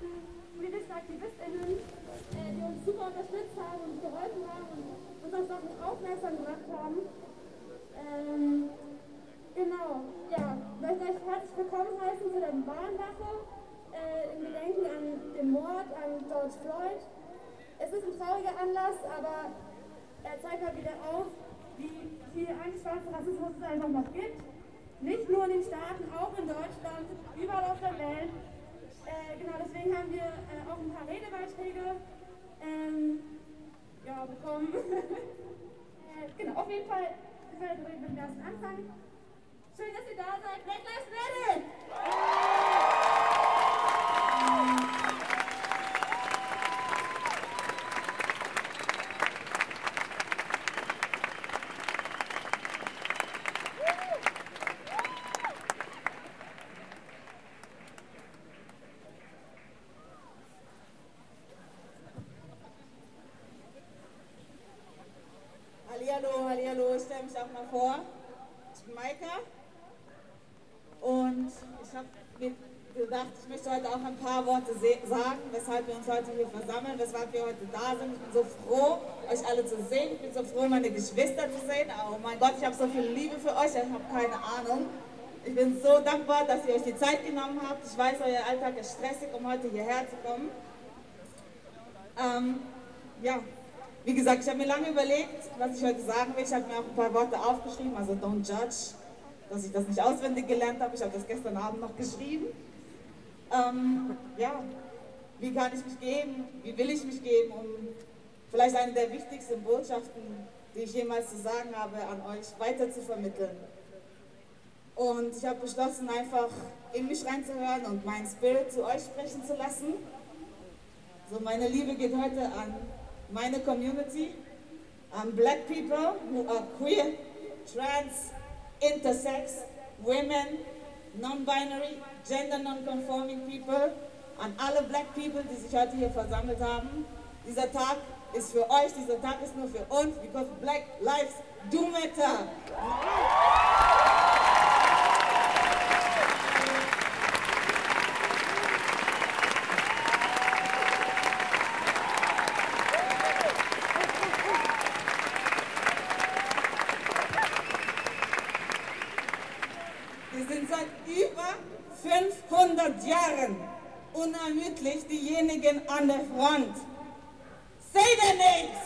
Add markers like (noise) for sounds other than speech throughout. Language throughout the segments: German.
privaten politischen AktivistInnen, äh, die uns super unterstützt haben und geholfen haben und uns auf Sachen aufmerksam gemacht haben. Ähm, genau, ja, ich möchte euch herzlich willkommen heißen zu der Mahnwache äh, im Gedenken an den Mord an George Floyd. Es ist ein trauriger Anlass, aber er zeigt mal wieder auf, wie viel Angst schwarzer Rassismus es einfach noch gibt. Nicht nur in den Staaten, auch in Deutschland, überall auf der Welt. Äh, genau, deswegen haben wir äh, auch ein paar Redebeiträge ähm, ja, bekommen. (laughs) äh, genau, auf jeden Fall, ich werde mit dem ersten anfangen. Schön, dass ihr da seid. Black Lives Matter! Hallihallo, mich auch mal vor. Ich bin Maika und ich habe mir gedacht, ich möchte heute auch ein paar Worte sagen, weshalb wir uns heute hier versammeln, weshalb wir heute da sind. Ich bin so froh, euch alle zu sehen. Ich bin so froh, meine Geschwister zu sehen. Oh mein Gott, ich habe so viel Liebe für euch, ich habe keine Ahnung. Ich bin so dankbar, dass ihr euch die Zeit genommen habt. Ich weiß, euer Alltag ist stressig, um heute hierher zu kommen. Ähm, ja, wie gesagt, ich habe mir lange überlegt, was ich heute sagen will. Ich habe mir auch ein paar Worte aufgeschrieben, also don't judge, dass ich das nicht auswendig gelernt habe. Ich habe das gestern Abend noch geschrieben. Ähm, ja, wie kann ich mich geben? Wie will ich mich geben, um vielleicht eine der wichtigsten Botschaften, die ich jemals zu sagen habe, an euch weiter zu vermitteln. Und ich habe beschlossen, einfach in mich reinzuhören und meinen Spirit zu euch sprechen zu lassen. So, meine Liebe geht heute an meine Community, an Black people who are queer, trans, intersex, women, non-binary, gender non-conforming people, an alle Black people, die sich heute hier versammelt haben. Dieser Tag ist für euch, dieser Tag ist für uns, because Black lives do matter. Unermüdlich diejenigen an der Front. Say their names,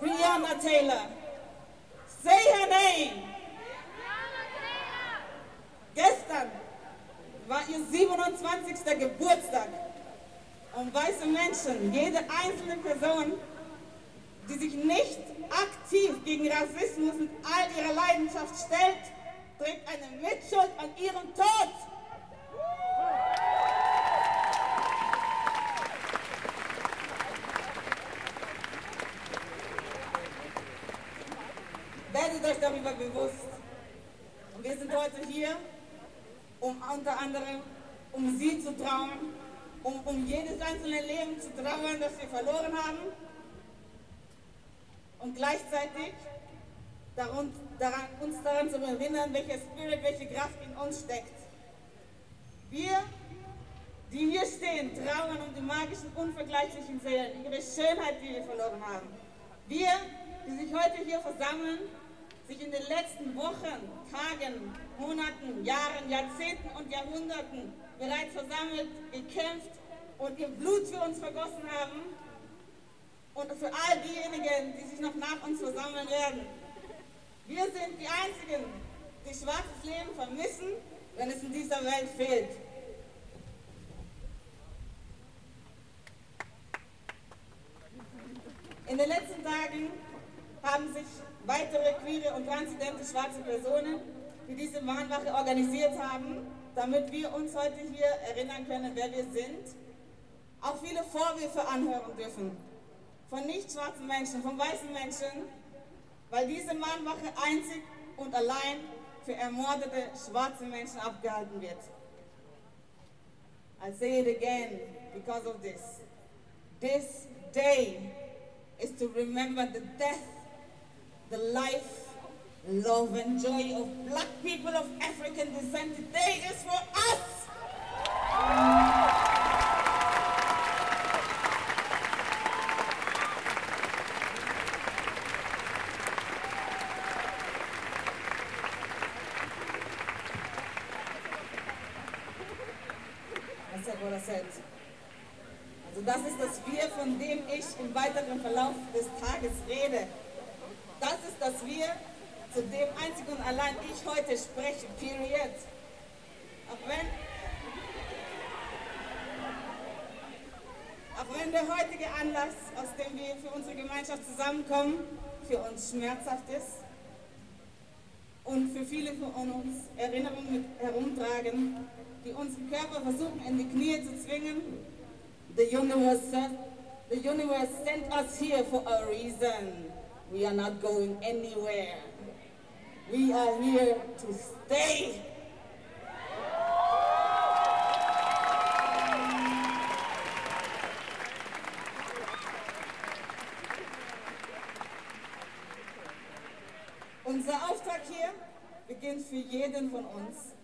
Breonna Taylor. Say her name. Gestern war ihr 27. Geburtstag. Und weiße Menschen, jede einzelne Person, die sich nicht aktiv gegen Rassismus und all ihre Leidenschaft stellt, trägt eine Mitschuld an ihrem Tod. Werdet euch darüber bewusst. Und wir sind heute hier, um unter anderem um sie zu trauern, um, um jedes einzelne Leben zu trauern, das wir verloren haben. Und gleichzeitig daran, daran, uns daran zu erinnern, welcher Spirit, welche Kraft in uns steckt. Wir, die hier stehen, trauern um die magischen, unvergleichlichen Seelen, ihre Schönheit, die wir verloren haben. Wir, die sich heute hier versammeln, sich in den letzten Wochen, Tagen, Monaten, Jahren, Jahrzehnten und Jahrhunderten bereits versammelt, gekämpft und ihr Blut für uns vergossen haben und für all diejenigen, die sich noch nach uns versammeln werden. Wir sind die Einzigen, die schwarzes Leben vermissen, wenn es in dieser Welt fehlt. In den letzten Tagen haben sich weitere queere und transidente schwarze Personen, die diese Mahnwache organisiert haben, damit wir uns heute hier erinnern können, wer wir sind, auch viele Vorwürfe anhören dürfen. Von nicht schwarzen Menschen, von weißen Menschen, weil diese Mahnwache einzig und allein für ermordete schwarze Menschen abgehalten wird. I say it again because of this. This day is to remember the death, the life, love, and joy of black people of African descent today is for us. Also, das ist das Bier, von dem ich im weiteren Verlauf des Tages rede. Das ist das Wir, zu dem einzig und allein ich heute spreche, period. Auch wenn, auch wenn der heutige Anlass, aus dem wir für unsere Gemeinschaft zusammenkommen, für uns schmerzhaft ist und für viele von uns Erinnerungen mit herumtragen, die unseren Körper versuchen in die Knie zu zwingen. The universe, the universe sent us here for a reason. We are not going anywhere. We are here to stay. Unser Auftrag hier beginnt für jeden von uns,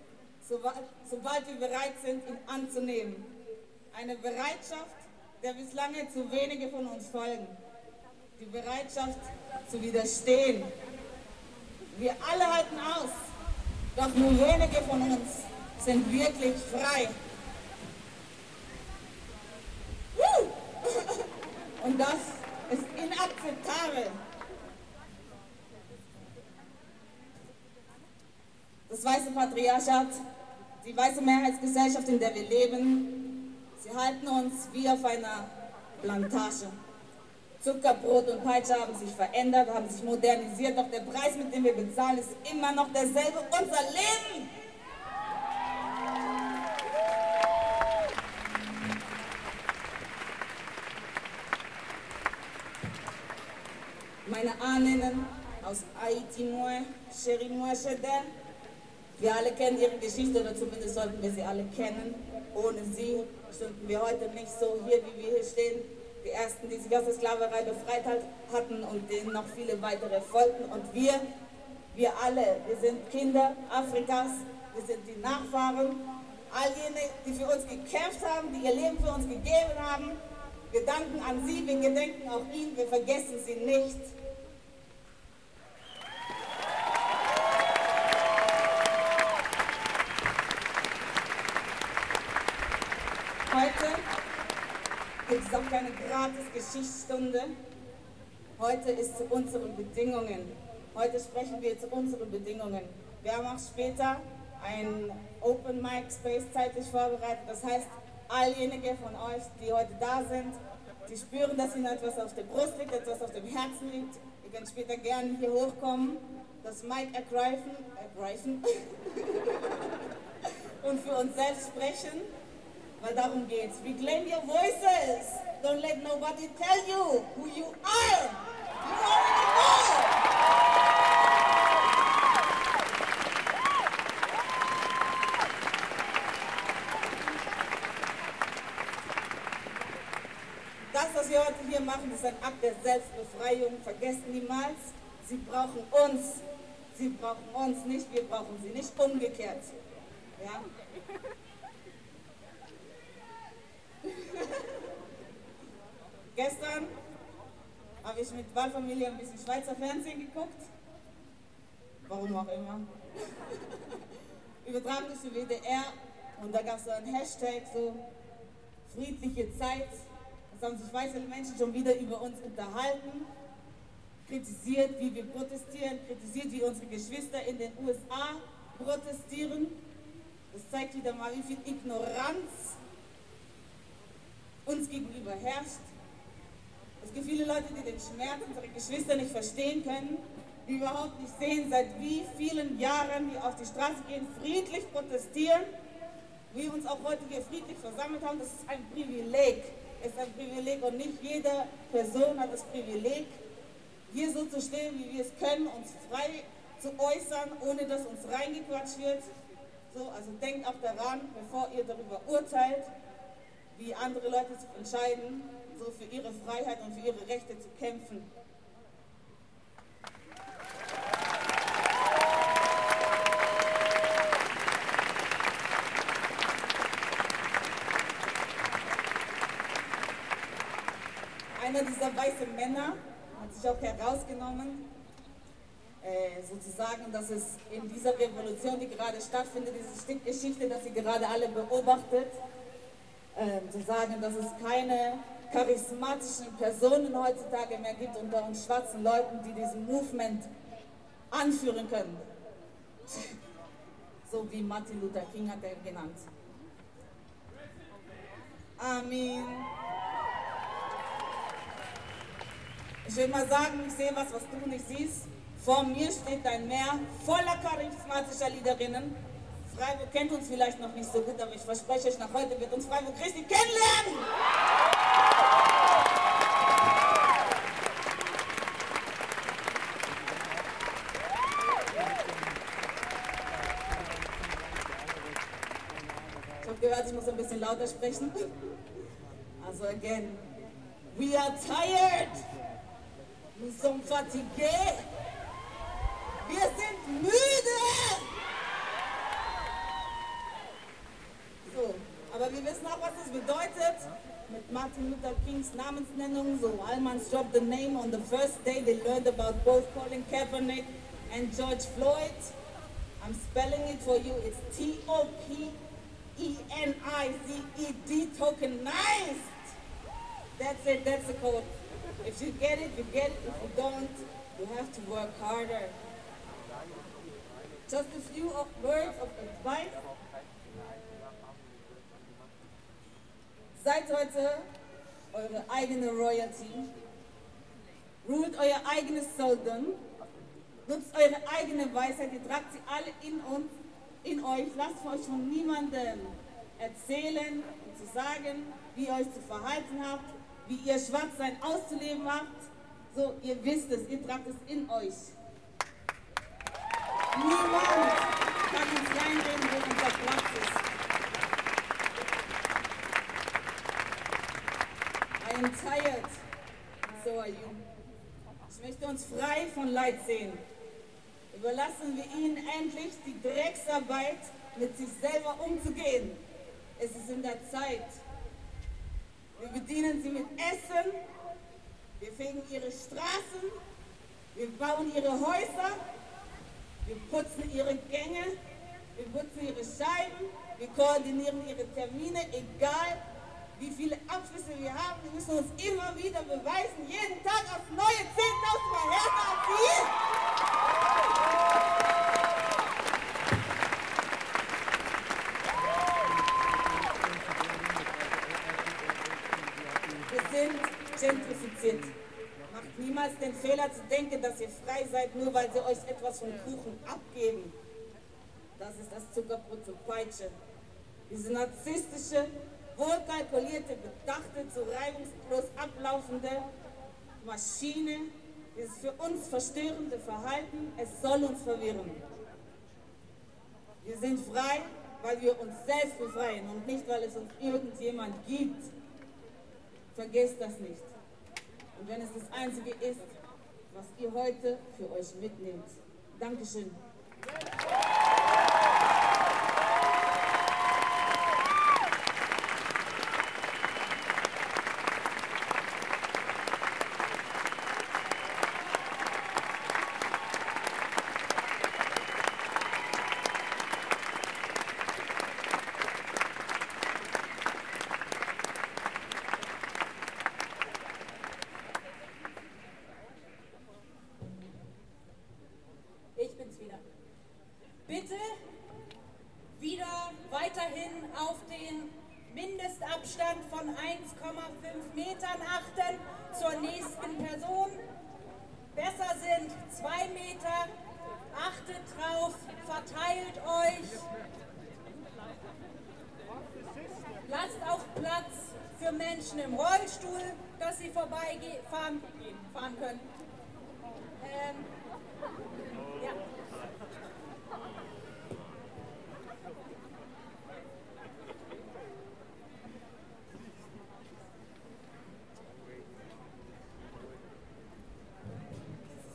sobald wir bereit sind, ihn anzunehmen. Eine Bereitschaft, der bislang zu wenige von uns folgen. Die Bereitschaft zu widerstehen. Wir alle halten aus, doch nur wenige von uns sind wirklich frei. (laughs) Und das ist inakzeptabel. Das weiße Patriarchat, die weiße Mehrheitsgesellschaft, in der wir leben, sie halten uns wie auf einer Plantage. Zuckerbrot und Peitsche haben sich verändert, haben sich modernisiert, doch der Preis, mit dem wir bezahlen, ist immer noch derselbe, unser Leben. Meine Ahnen aus Haiti, Cherimois, Chedin, wir alle kennen ihre Geschichte oder zumindest sollten wir sie alle kennen. Ohne sie stünden wir heute nicht so hier, wie wir hier stehen. Die ersten, die sich aus der Sklaverei befreit hatten und denen noch viele weitere folgten. Und wir, wir alle, wir sind Kinder Afrikas, wir sind die Nachfahren, all jene, die für uns gekämpft haben, die ihr Leben für uns gegeben haben. Wir danken an sie, wir gedenken auch ihnen, wir vergessen sie nicht. Heute gibt es auch keine gratis Geschichtsstunde. Heute ist zu unseren Bedingungen. Heute sprechen wir zu unseren Bedingungen. Wir haben auch später ein Open Mic Space zeitlich vorbereitet. Das heißt, all jene von euch, die heute da sind, die spüren, dass ihnen etwas auf der Brust liegt, etwas auf dem Herzen liegt. Ihr könnt später gerne hier hochkommen, das Mic ergreifen, ergreifen (laughs) und für uns selbst sprechen. Weil darum geht's. Reclaim your voices. Don't let nobody tell you who you are. You already know. Das, was wir heute hier machen, ist ein Akt der Selbstbefreiung. Vergessen niemals, Sie brauchen uns. Sie brauchen uns nicht, wir brauchen Sie nicht umgekehrt. Ja? Gestern habe ich mit Wahlfamilie ein bisschen Schweizer Fernsehen geguckt. Warum auch immer. (laughs) Übertragen durch die WDR und da gab es so ein Hashtag, so friedliche Zeit. Es haben sich weiße Menschen schon wieder über uns unterhalten, kritisiert, wie wir protestieren, kritisiert, wie unsere Geschwister in den USA protestieren. Das zeigt wieder mal, wie viel Ignoranz uns gegenüber herrscht. Es gibt viele Leute, die den Schmerz unserer Geschwister nicht verstehen können, die überhaupt nicht sehen, seit wie vielen Jahren wir auf die Straße gehen, friedlich protestieren, wir uns auch heute hier friedlich versammelt haben. Das ist ein Privileg. Es ist ein Privileg und nicht jede Person hat das Privileg, hier so zu stehen, wie wir es können, uns frei zu äußern, ohne dass uns reingequatscht wird. So, also denkt auch daran, bevor ihr darüber urteilt, wie andere Leute sich entscheiden, so für ihre Freiheit und für ihre Rechte zu kämpfen. Einer dieser weißen Männer hat sich auch herausgenommen, äh, sozusagen, dass es in dieser Revolution, die gerade stattfindet, diese Geschichte, dass sie gerade alle beobachtet, äh, zu sagen, dass es keine charismatischen Personen heutzutage mehr gibt unter uns schwarzen Leuten, die diesen Movement anführen können. (laughs) So wie Martin Luther King hat er genannt. Amen. Ich will mal sagen, ich sehe was, was du nicht siehst. Vor mir steht ein Meer voller charismatischer Liederinnen. Freiburg kennt uns vielleicht noch nicht so gut, aber ich verspreche euch, nach heute wird uns Freiburg richtig kennenlernen. Gehört, ich muss ein bisschen lauter sprechen. Also again, we are tired. Nous sommes fatigués. Martin Luther Kings Namensnennung, so Allman's dropped the name on the first day they learned about both Colin Kaepernick and George Floyd. I'm spelling it for you. It's T-O-P-E-N-I-Z-E-D tokenized. That's it, that's the code. If you get it, you get it. If you don't, you have to work harder. Just a few words of advice. Seid heute eure eigene Royalty. Ruled euer eigenes Slogan. Nutzt eure eigene Weisheit. Ihr tragt sie alle in uns, in euch. Lasst euch von niemandem erzählen und zu sagen, wie ihr euch zu verhalten habt wie ihr Schwarzsein auszuleben habt. So, ihr wisst es, ihr tragt es in euch. Niemand kann uns reinreden, wo unser Platz ist. I am tired. So are you. Ich möchte uns frei von Leid sehen. Überlassen wir ihnen endlich die Drecksarbeit, mit sich selber umzugehen. Es ist in der Zeit. Wir bedienen sie mit Essen. Wir fegen ihre Straßen. Wir bauen ihre Häuser. Wir putzen ihre Gänge. Wir putzen ihre Scheiben. Wir koordinieren ihre Termine, egal wie viele Abschlüsse wir haben. Wir müssen uns immer wieder beweisen, jeden Tag aufs Neue 10.000 Mal härter als wir. Wir sind gentrifiziert. Macht niemals den Fehler zu denken, dass ihr frei seid, nur weil sie euch etwas vom Kuchen abgeben. Das ist das Zuckerbrot zur Peitsche. Diese narzisstische, wohlkalkulierte, bedachte, so reibungslos ablaufende Maschine, dieses für uns verstörende Verhalten, es soll uns verwirren. Wir sind frei, weil wir uns selbst befreien und nicht, weil es uns irgendjemand gibt. Vergesst das nicht. Und wenn es das Einzige ist, was ihr heute für euch mitnehmt. Dankeschön. Ich bin's wieder. Bitte wieder weiterhin auf den Mindestabstand von 1,5 Metern achten zur nächsten Person. Besser sind zwei Meter. Achtet drauf, verteilt euch. Lasst auch Platz für Menschen im Rollstuhl, dass sie vorbeifahren fahren können. Ähm, ja.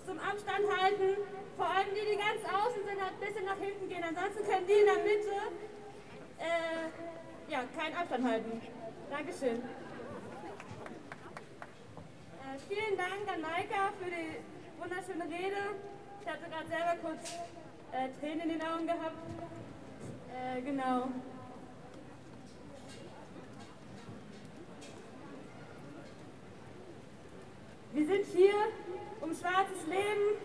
Zum Abstand halten. Vor allem die, die ganz außen sind, halt ein bisschen nach hinten gehen. Ansonsten können die in der Mitte äh, ja, keinen Abstand halten. Dankeschön. Äh, vielen Dank an Maika für die wunderschöne Rede. Ich hatte gerade selber kurz äh, Tränen in den Augen gehabt. Äh, genau. Wir sind hier, um schwarzes Leben,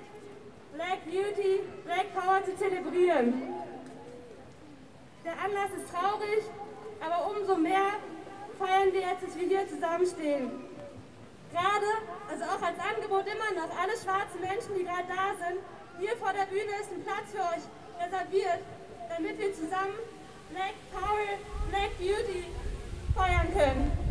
Black Beauty, Black Power zu zelebrieren. Der Anlass ist traurig, aber umso mehr feiern wir jetzt, dass wir hier zusammenstehen. Gerade, also auch als Angebot immer noch, alle schwarzen Menschen, die gerade da sind, hier vor der Bühne ist ein Platz für euch reserviert, damit wir zusammen Black Power, Black Beauty feiern können.